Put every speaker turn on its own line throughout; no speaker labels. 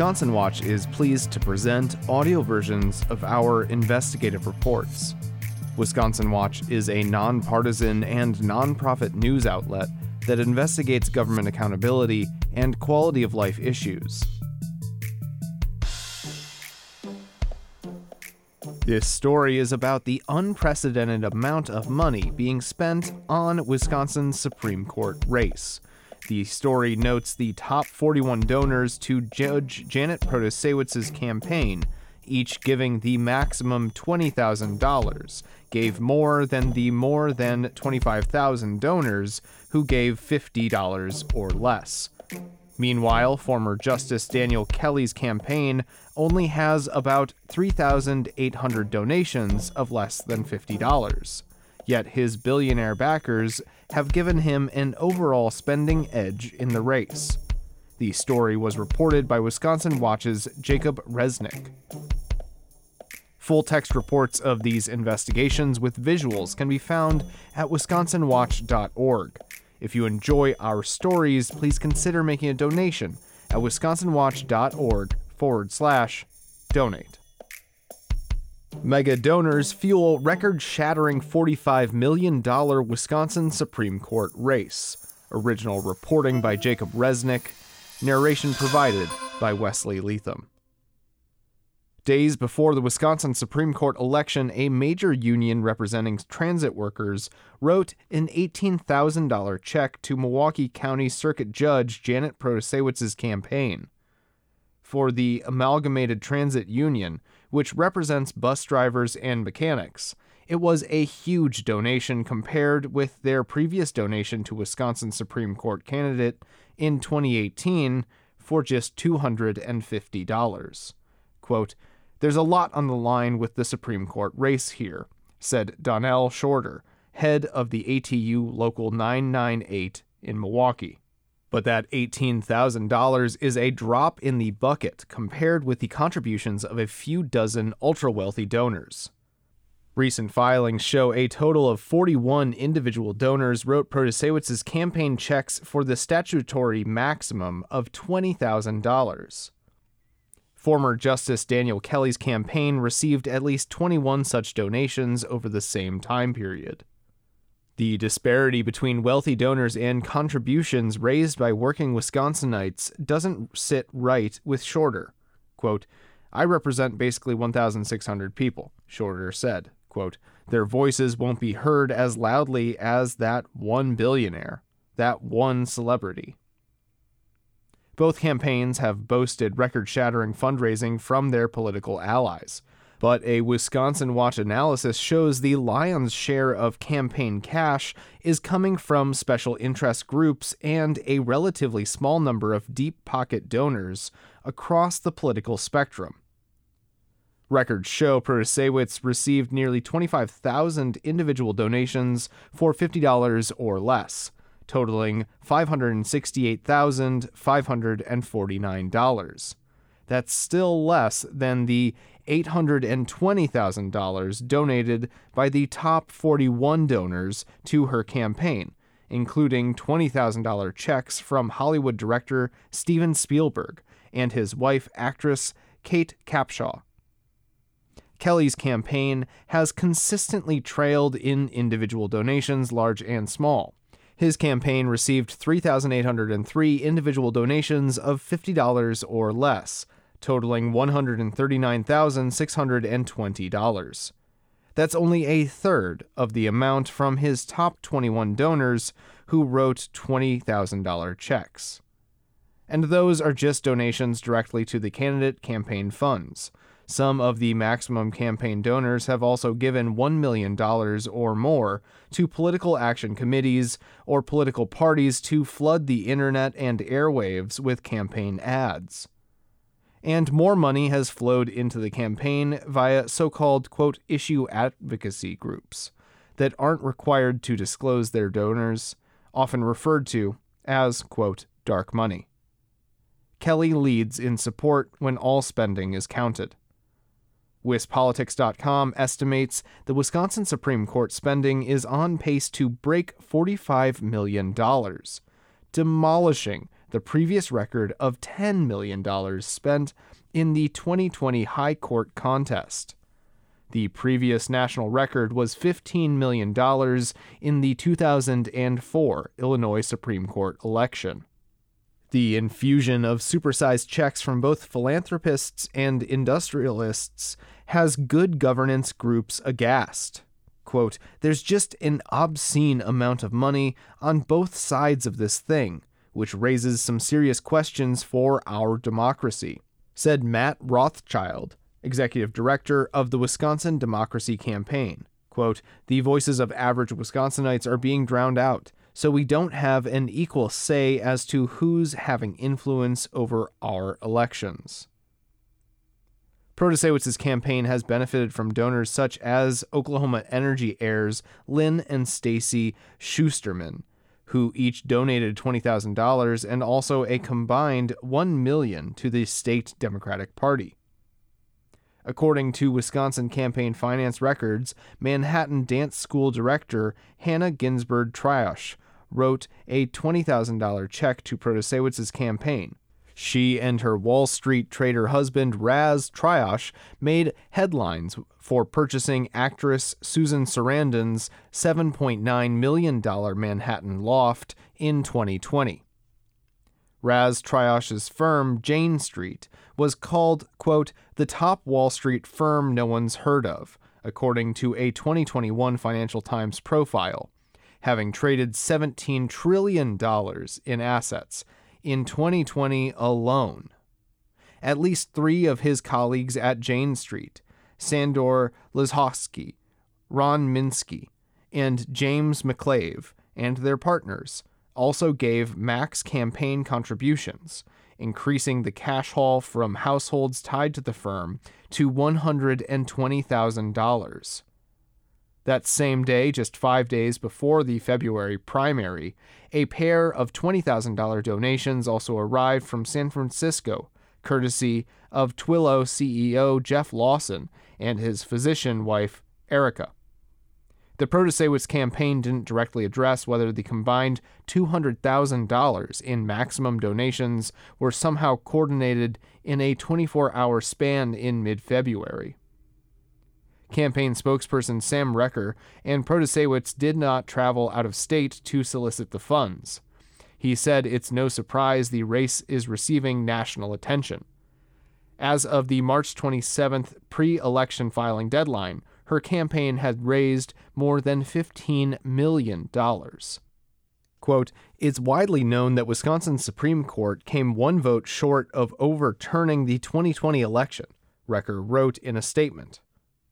Wisconsin Watch is pleased to present audio versions of our investigative reports. Wisconsin Watch is a nonpartisan and nonprofit news outlet that investigates government accountability and quality of life issues. This story is about the unprecedented amount of money being spent on Wisconsin's Supreme Court race. The story notes the top 41 donors to Judge Janet Protasiewicz's campaign, each giving the maximum $20,000, gave more than the more than 25,000 donors who gave $50 or less. Meanwhile, former Justice Daniel Kelly's campaign only has about 3,800 donations of less than $50. Yet his billionaire backers have given him an overall spending edge in the race. The story was reported by Wisconsin Watch's Jacob Resneck. Full text reports of these investigations with visuals can be found at wisconsinwatch.org. If you enjoy our stories, please consider making a donation at wisconsinwatch.org forward slash donate. Mega donors fuel record shattering $45 million Wisconsin Supreme Court race. Original reporting by Jacob Resneck. Narration provided by Wesley Leatham. Days before the Wisconsin Supreme Court election, a major union representing transit workers wrote an $18,000 check to Milwaukee County Circuit Judge Janet Protasiewicz's campaign. For the Amalgamated Transit Union, which represents bus drivers and mechanics, it was a huge donation compared with their previous donation to Wisconsin Supreme Court candidate in 2018 for just $250. Quote, There's a lot on the line with the Supreme Court race here, said Donnell Shorter, head of the ATU Local 998 in Milwaukee. But that $18,000 is a drop in the bucket compared with the contributions of a few dozen ultra wealthy donors. Recent filings show a total of 41 individual donors wrote Protasiewicz's campaign checks for the statutory maximum of $20,000. Former Justice Daniel Kelly's campaign received at least 21 such donations over the same time period. The disparity between wealthy donors and contributions raised by working Wisconsinites doesn't sit right with Shorter. Quote, I represent basically 1,600 people, Shorter said. Quote, Their voices won't be heard as loudly as that one billionaire, that one celebrity. Both campaigns have boasted record shattering fundraising from their political allies. But a Wisconsin Watch analysis shows the lion's share of campaign cash is coming from special interest groups and a relatively small number of deep pocket donors across the political spectrum. Records show Protasiewicz received nearly 25,000 individual donations for $50 or less, totaling $568,549. That's still less than the $820,000 donated by the top 41 donors to her campaign, including $20,000 checks from Hollywood director Steven Spielberg and his wife, actress Kate Capshaw. Kelly's campaign has consistently trailed in individual donations, large and small. His campaign received 3,803 individual donations of $50 or less, totaling $139,620. That's only a third of the amount from his top 21 donors who wrote $20,000 checks. And those are just donations directly to the candidate campaign funds. Some of the maximum campaign donors have also given $1 million or more to political action committees or political parties to flood the internet and airwaves with campaign ads and more money has flowed into the campaign via so called, quote, issue advocacy groups that aren't required to disclose their donors, often referred to as, quote, dark money. Kelly leads in support when all spending is counted. WisPolitics.com estimates the Wisconsin Supreme Court spending is on pace to break $45 million, demolishing the previous record of $10 million spent in the 2020 High Court contest. The previous national record was $15 million in the 2004 Illinois Supreme Court election. The infusion of supersized checks from both philanthropists and industrialists has good governance groups aghast. Quote, There's just an obscene amount of money on both sides of this thing, which raises some serious questions for our democracy, said Matt Rothschild, executive director of the Wisconsin Democracy Campaign. Quote, the voices of average Wisconsinites are being drowned out, so we don't have an equal say as to who's having influence over our elections. Protasiewicz's campaign has benefited from donors such as Oklahoma Energy heirs Lynn and Stacy Schusterman, who each donated $20,000 and also a combined 1 million to the state Democratic Party. According to Wisconsin campaign finance records, Manhattan Dance School director Hannah Ginsburg Triosh wrote a $20,000 check to Protasiewicz's campaign. She and her Wall Street trader husband Raz Triosh made headlines for purchasing actress Susan Sarandon's $7.9 million Manhattan loft in 2020. Raz Triosh's firm, Jane Street, was called, quote, the top Wall Street firm no one's heard of, according to a 2021 Financial Times profile, having traded $17 trillion in assets in 2020 alone. At least three of his colleagues at Jane Street, Sandor Lizhowski, Ron Minsky, and James McClave, and their partners, also gave max campaign contributions, increasing the cash haul from households tied to the firm to $120,000. That same day, just five days before the February primary, a pair of $20,000 donations also arrived from San Francisco, courtesy of Twilio CEO Jeff Lawson and his physician wife, Erica. The Protasiewicz campaign didn't directly address whether the combined $200,000 in maximum donations were somehow coordinated in a 24 hour span in mid February. Campaign spokesperson Sam Recker and Protasiewicz did not travel out of state to solicit the funds. He said it's no surprise the race is receiving national attention. As of the March 27th pre election filing deadline, her campaign had raised more than $15 million. Quote, it's widely known that Wisconsin's Supreme Court came one vote short of overturning the 2020 election, Recker wrote in a statement.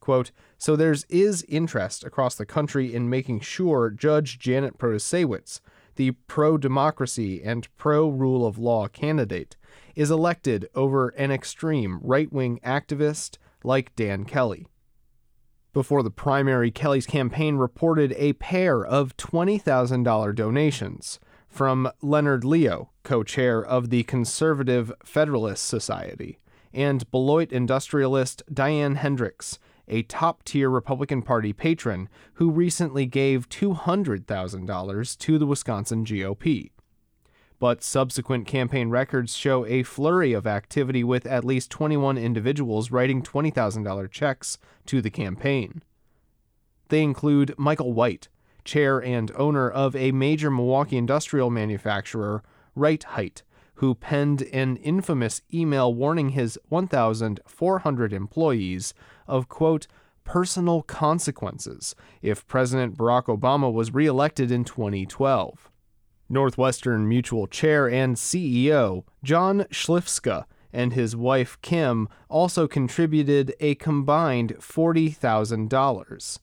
Quote, so there's is interest across the country in making sure Judge Janet Protasiewicz, the pro-democracy and pro-rule of law candidate, is elected over an extreme right-wing activist like Dan Kelly. Before the primary, Kelly's campaign reported a pair of $20,000 donations from Leonard Leo, co chair of the Conservative Federalist Society, and Beloit industrialist Diane Hendricks, a top tier Republican Party patron who recently gave $200,000 to the Wisconsin GOP but subsequent campaign records show a flurry of activity with at least 21 individuals writing $20,000 checks to the campaign. They include Michael White, chair and owner of a major Milwaukee industrial manufacturer, Rite-Hite, who penned an infamous email warning his 1,400 employees of, quote, personal consequences if President Barack Obama was reelected in 2012. Northwestern Mutual Chair and CEO John Schlifske and his wife Kim also contributed a combined $40,000.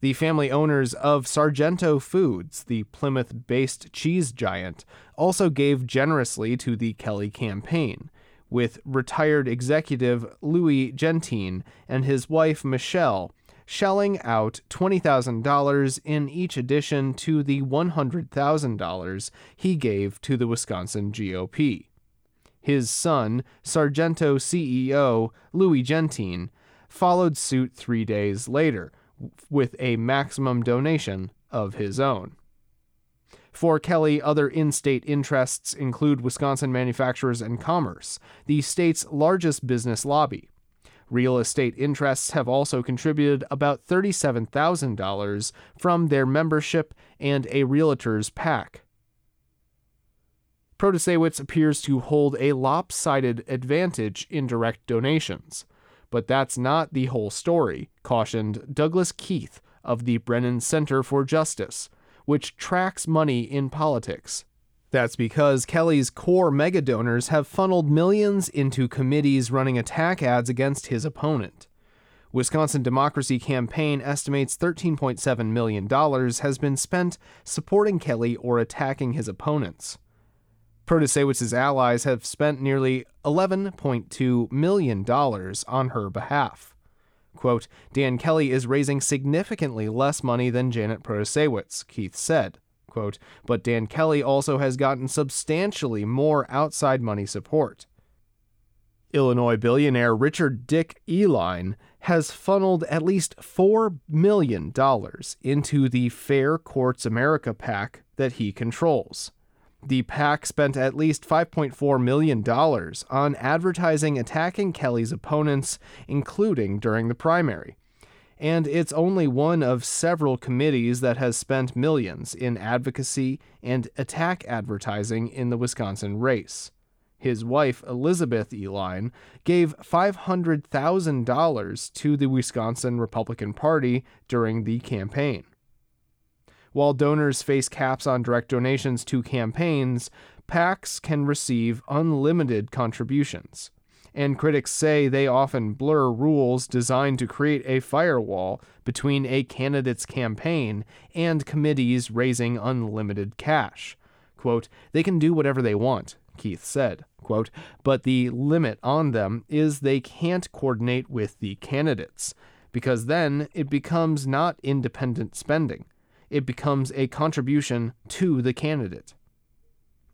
The family owners of Sargento Foods, the Plymouth based cheese giant, also gave generously to the Kelly campaign, with retired executive Louis Gentine and his wife Michelle shelling out $20,000 in each addition to the $100,000 he gave to the Wisconsin GOP. His son, Sargento CEO Louis Gentine, followed suit three days later with a maximum donation of his own. For Kelly, other in state interests include Wisconsin Manufacturers and Commerce, the state's largest business lobby. Real estate interests have also contributed about $37,000 from their membership and a realtor's PAC. Protasiewicz appears to hold a lopsided advantage in direct donations. But that's not the whole story, cautioned Douglas Keith of the Brennan Center for Justice, which tracks money in politics. That's because Kelly's core mega donors have funneled millions into committees running attack ads against his opponent. Wisconsin Democracy Campaign estimates $13.7 million has been spent supporting Kelly or attacking his opponents. Protasiewicz's allies have spent nearly $11.2 million on her behalf. Quote, Dan Kelly is raising significantly less money than Janet Protasiewicz, Keith said. Quote, but Dan Kelly also has gotten substantially more outside money support. Illinois billionaire Richard Dick Uihlein has funneled at least $4 million into the Fair Courts America PAC that he controls. The PAC spent at least $5.4 million on advertising attacking Kelly's opponents, including during the primary. And it's only one of several committees that has spent millions in advocacy and attack advertising in the Wisconsin race. His wife, Elizabeth Uihlein, gave $500,000 to the Wisconsin Republican Party during the campaign. While donors face caps on direct donations to campaigns, PACs can receive unlimited contributions. And critics say they often blur rules designed to create a firewall between a candidate's campaign and committees raising unlimited cash. Quote, they can do whatever they want, Keith said. Quote, but the limit on them is they can't coordinate with the candidates, because then it becomes not independent spending it becomes a contribution to the candidate.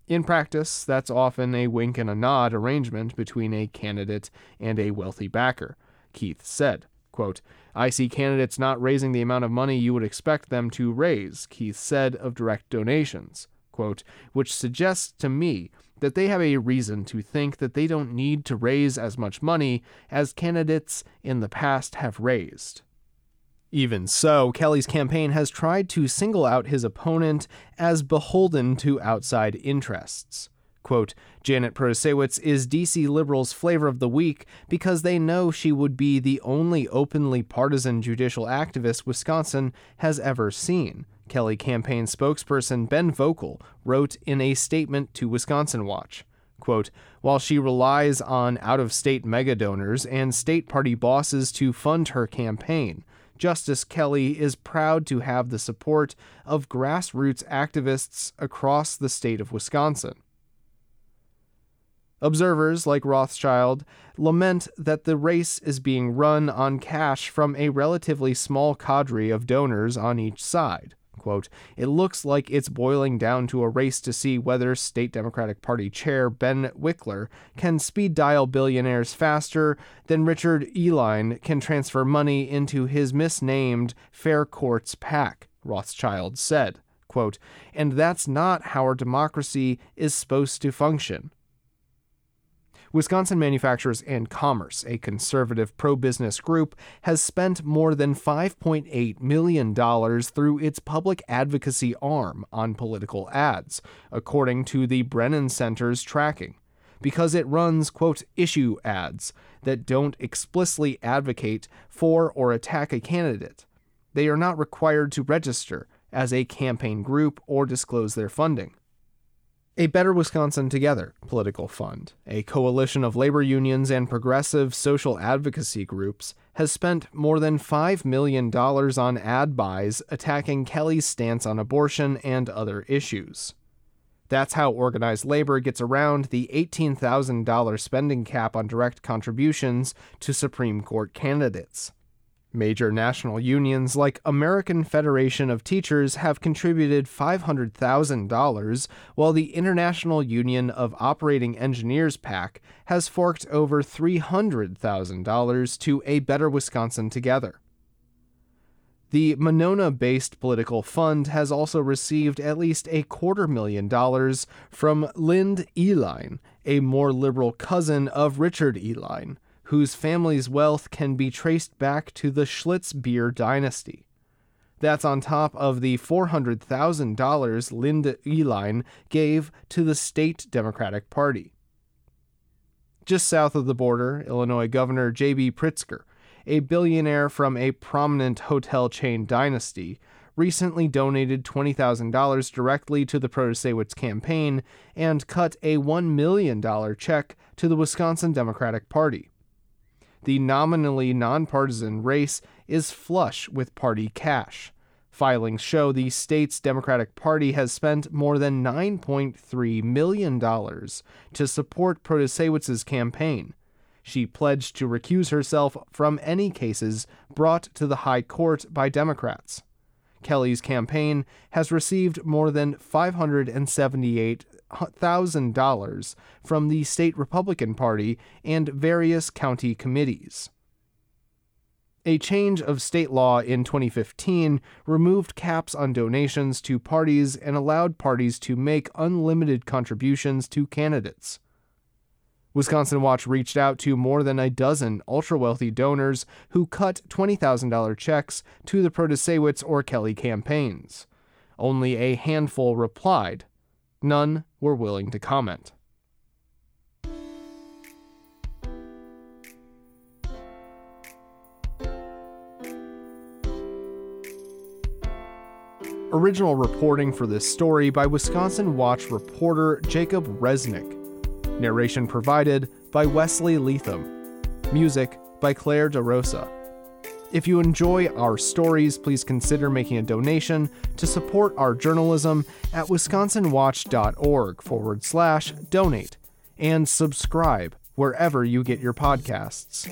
In practice, that's often a wink and a nod arrangement between a candidate and a wealthy backer, Keith said. Quote, I see candidates not raising the amount of money you would expect them to raise, Keith said of direct donations, quote, which suggests to me that they have a reason to think that they don't need to raise as much money as candidates in the past have raised. Even so, Kelly's campaign has tried to single out his opponent as beholden to outside interests. Quote, Janet Protasiewicz is DC liberals' flavor of the week because they know she would be the only openly partisan judicial activist Wisconsin has ever seen, Kelly campaign spokesperson Ben Vogel wrote in a statement to Wisconsin Watch. Quote, While she relies on out of state mega donors and state party bosses to fund her campaign, Justice Kelly is proud to have the support of grassroots activists across the state of Wisconsin. Observers like Rothschild lament that the race is being run on cash from a relatively small cadre of donors on each side. Quote, it looks like it's boiling down to a race to see whether State Democratic Party Chair Ben Wickler can speed dial billionaires faster than Richard Uihlein can transfer money into his misnamed Fair Courts PAC, Rothschild said. Quote, and that's not how our democracy is supposed to function. Wisconsin Manufacturers and Commerce, a conservative pro business group, has spent more than $5.8 million through its public advocacy arm on political ads, according to the Brennan Center's tracking, because it runs, quote, issue ads that don't explicitly advocate for or attack a candidate. They are not required to register as a campaign group or disclose their funding. A Better Wisconsin Together political fund, a coalition of labor unions and progressive social advocacy groups, has spent more than $5 million on ad buys attacking Kelly's stance on abortion and other issues. That's how organized labor gets around the $18,000 spending cap on direct contributions to Supreme Court candidates. Major national unions like American Federation of Teachers have contributed $500,000, while the International Union of Operating Engineers PAC has forked over $300,000 to A Better Wisconsin Together. The Monona based political fund has also received at least a quarter million dollars from Lynde Uihlein, a more liberal cousin of Richard Uihlein, whose family's wealth can be traced back to the Schlitz beer dynasty. That's on top of the $400,000 Linda Uihlein gave to the state Democratic Party. Just south of the border, Illinois Governor J.B. Pritzker a billionaire from a prominent hotel chain dynasty, recently donated $20,000 directly to the Protasiewicz campaign and cut a $1 million check to the Wisconsin Democratic Party. The nominally nonpartisan race is flush with party cash. Filings show the state's Democratic Party has spent more than $9.3 million to support Protasiewicz's campaign, she pledged to recuse herself from any cases brought to the High Court by Democrats. Kelly's campaign has received more than $578,000 from the state Republican Party and various county committees. A change of state law in 2015 removed caps on donations to parties and allowed parties to make unlimited contributions to candidates. Wisconsin Watch reached out to more than a dozen ultra wealthy donors who cut $20,000 checks to the Protasiewicz or Kelly campaigns. Only a handful replied. None were willing to comment. Original reporting for this story by Wisconsin Watch reporter Jacob Resneck Narration provided by Wesley Leatham. Music by Claire DeRosa. If you enjoy our stories, please consider making a donation to support our journalism at wisconsinwatch.org forward slash donate and subscribe wherever you get your podcasts.